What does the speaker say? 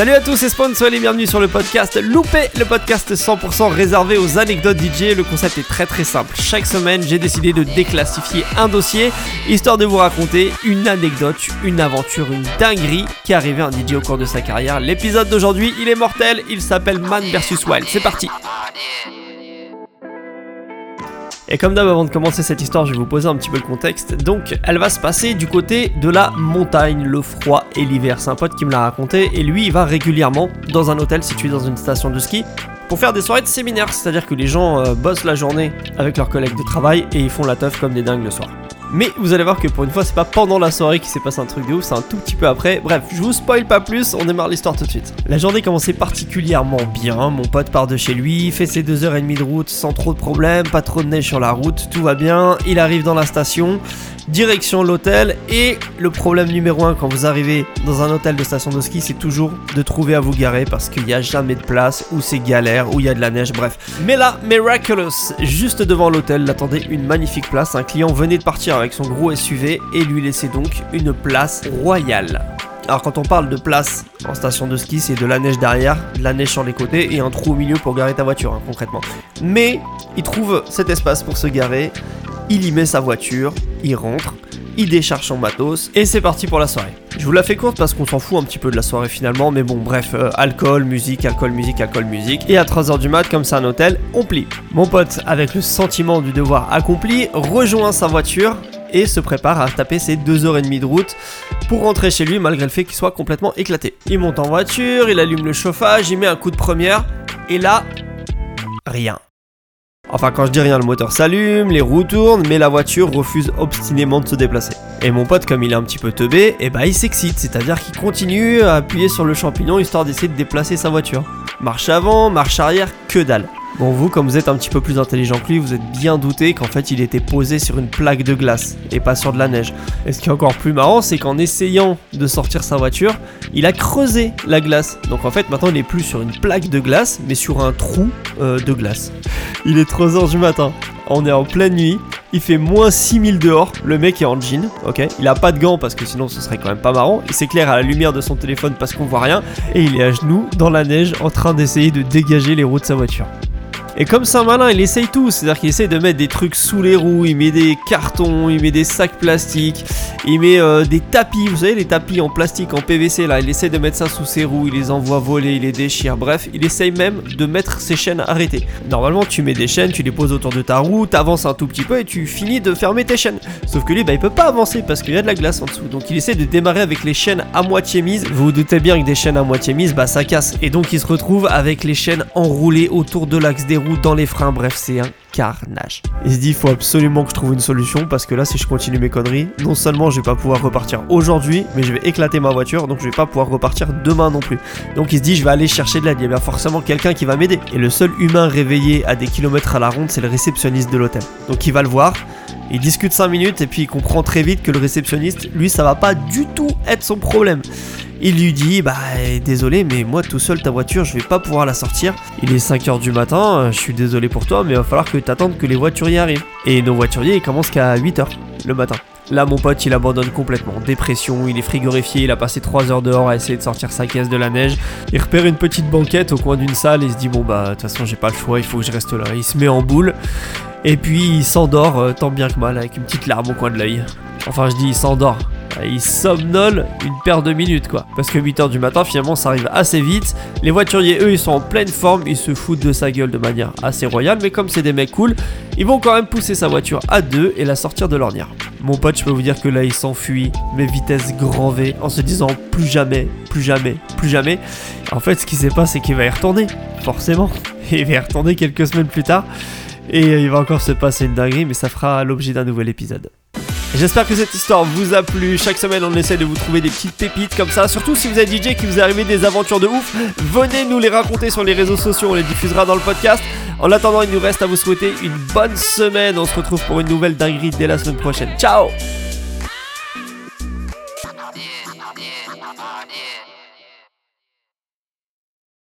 Salut à tous, c'est Spawn, soyez les bienvenus sur le podcast Loupé, le podcast 100% réservé aux anecdotes DJ. Le concept est très très simple. Chaque semaine, j'ai décidé de déclassifier un dossier, histoire de vous raconter une anecdote, une aventure, une dinguerie qui est arrivée à un DJ au cours de sa carrière. L'épisode d'aujourd'hui, il est mortel, il s'appelle Man vs Wild. C'est parti et comme d'hab, avant de commencer cette histoire, je vais vous poser un petit peu le contexte. Donc, elle va se passer du côté de la montagne, le froid et l'hiver. C'est un pote qui me l'a raconté, et lui, il va régulièrement dans un hôtel situé dans une station de ski pour faire des soirées de séminaire. C'est-à-dire que les gens euh, bossent la journée avec leurs collègues de travail et ils font la teuf comme des dingues le soir. Mais vous allez voir que pour une fois, c'est pas pendant la soirée qu'il s'est passé un truc de ouf, c'est un tout petit peu après. Bref, je vous spoil pas plus, on démarre l'histoire tout de suite. La journée commençait particulièrement bien. Mon pote part de chez lui, fait ses 2h30 de route sans trop de problèmes, pas trop de neige sur la route, tout va bien. Il arrive dans la station direction l'hôtel. Et le problème numéro 1 quand vous arrivez dans un hôtel de station de ski, c'est toujours de trouver à vous garer parce qu'il n'y a jamais de place, ou c'est galère, ou il y a de la neige, bref. Mais là, miraculous, juste devant l'hôtel, l'attendait une magnifique place. Un client venait de partir avec son gros SUV et lui laissait donc une place royale. Alors quand on parle de place en station de ski, c'est de la neige derrière, de la neige sur les côtés et un trou au milieu pour garer ta voiture, hein, concrètement. Mais il trouve cet espace pour se garer il y met sa voiture, il rentre, il décharge son matos et c'est parti pour la soirée. Je vous la fais courte parce qu'on s'en fout un petit peu de la soirée finalement, mais bon, bref, euh, alcool, musique, alcool, musique, alcool, musique. Et à 3h du mat, comme c'est un hôtel, on plie. Mon pote, avec le sentiment du devoir accompli, rejoint sa voiture et se prépare à taper ses 2h30 de route pour rentrer chez lui malgré le fait qu'il soit complètement éclaté. Il monte en voiture, il allume le chauffage, il met un coup de première et là, rien. Enfin, quand je dis rien, le moteur s'allume, les roues tournent, mais la voiture refuse obstinément de se déplacer. Et mon pote, comme il est un petit peu teubé, et eh bah ben, il s'excite, c'est-à-dire qu'il continue à appuyer sur le champignon histoire d'essayer de déplacer sa voiture. Marche avant, marche arrière, que dalle. Bon, vous, comme vous êtes un petit peu plus intelligent que lui, vous êtes bien douté qu'en fait il était posé sur une plaque de glace et pas sur de la neige. Et ce qui est encore plus marrant, c'est qu'en essayant de sortir sa voiture, il a creusé la glace. Donc en fait, maintenant il est plus sur une plaque de glace, mais sur un trou euh, de glace. Il est 3h du matin, on est en pleine nuit, il fait moins 6000 dehors, le mec est en jean, ok? Il a pas de gants parce que sinon ce serait quand même pas marrant, il s'éclaire à la lumière de son téléphone parce qu'on voit rien, et il est à genoux dans la neige en train d'essayer de dégager les roues de sa voiture. Et comme c'est un malin, il essaye tout. C'est-à-dire qu'il essaye de mettre des trucs sous les roues, il met des cartons, il met des sacs plastiques, il met euh, des tapis, vous savez, les tapis en plastique, en PVC là. Il essaye de mettre ça sous ses roues, il les envoie voler, il les déchire. Bref, il essaye même de mettre ses chaînes arrêtées. Normalement, tu mets des chaînes, tu les poses autour de ta roue, t'avances un tout petit peu et tu finis de fermer tes chaînes. Sauf que lui, bah, il peut pas avancer parce qu'il y a de la glace en dessous. Donc il essaie de démarrer avec les chaînes à moitié mises. Vous vous doutez bien que des chaînes à moitié mises, bah ça casse. Et donc il se retrouve avec les chaînes enroulées autour de l'axe des roues, dans les freins. Bref, c'est un carnage. Il se dit, il faut absolument que je trouve une solution parce que là, si je continue mes conneries, non seulement je vais pas pouvoir repartir aujourd'hui, mais je vais éclater ma voiture, donc je vais pas pouvoir repartir demain non plus. Donc il se dit, je vais aller chercher de l'aide. Il y a bien forcément quelqu'un qui va m'aider. Et le seul humain réveillé à des kilomètres à la ronde, c'est le réceptionniste de l'hôtel. Donc il va le voir. Il discute 5 minutes et puis il comprend très vite que le réceptionniste, lui, ça va pas du tout être son problème. Il lui dit Bah, désolé, mais moi tout seul, ta voiture, je vais pas pouvoir la sortir. Il est 5h du matin, je suis désolé pour toi, mais il va falloir que t'attendes que les voituriers arrivent. Et nos voituriers, ils commencent qu'à 8h le matin. Là, mon pote, il abandonne complètement. Dépression, il est frigorifié, il a passé 3 heures dehors à essayer de sortir sa caisse de la neige. Il repère une petite banquette au coin d'une salle et se dit Bon, bah, de toute façon, j'ai pas le choix, il faut que je reste là. Il se met en boule et puis il s'endort euh, tant bien que mal avec une petite larme au coin de l'œil. Enfin, je dis il s'endort. Il somnole une paire de minutes quoi. Parce que 8h du matin finalement ça arrive assez vite. Les voituriers eux ils sont en pleine forme, ils se foutent de sa gueule de manière assez royale. Mais comme c'est des mecs cool, ils vont quand même pousser sa voiture à deux et la sortir de l'ornière. Mon pote je peux vous dire que là il s'enfuit, mais vitesse grand V, en se disant plus jamais, plus jamais, plus jamais. En fait ce qui s'est passé c'est qu'il va y retourner, forcément. Il va y retourner quelques semaines plus tard. Et il va encore se passer une dinguerie, mais ça fera l'objet d'un nouvel épisode. J'espère que cette histoire vous a plu. Chaque semaine, on essaie de vous trouver des petites pépites comme ça. Surtout si vous êtes DJ qui vous arrivé des aventures de ouf, venez nous les raconter sur les réseaux sociaux. On les diffusera dans le podcast. En attendant, il nous reste à vous souhaiter une bonne semaine. On se retrouve pour une nouvelle dinguerie dès la semaine prochaine. Ciao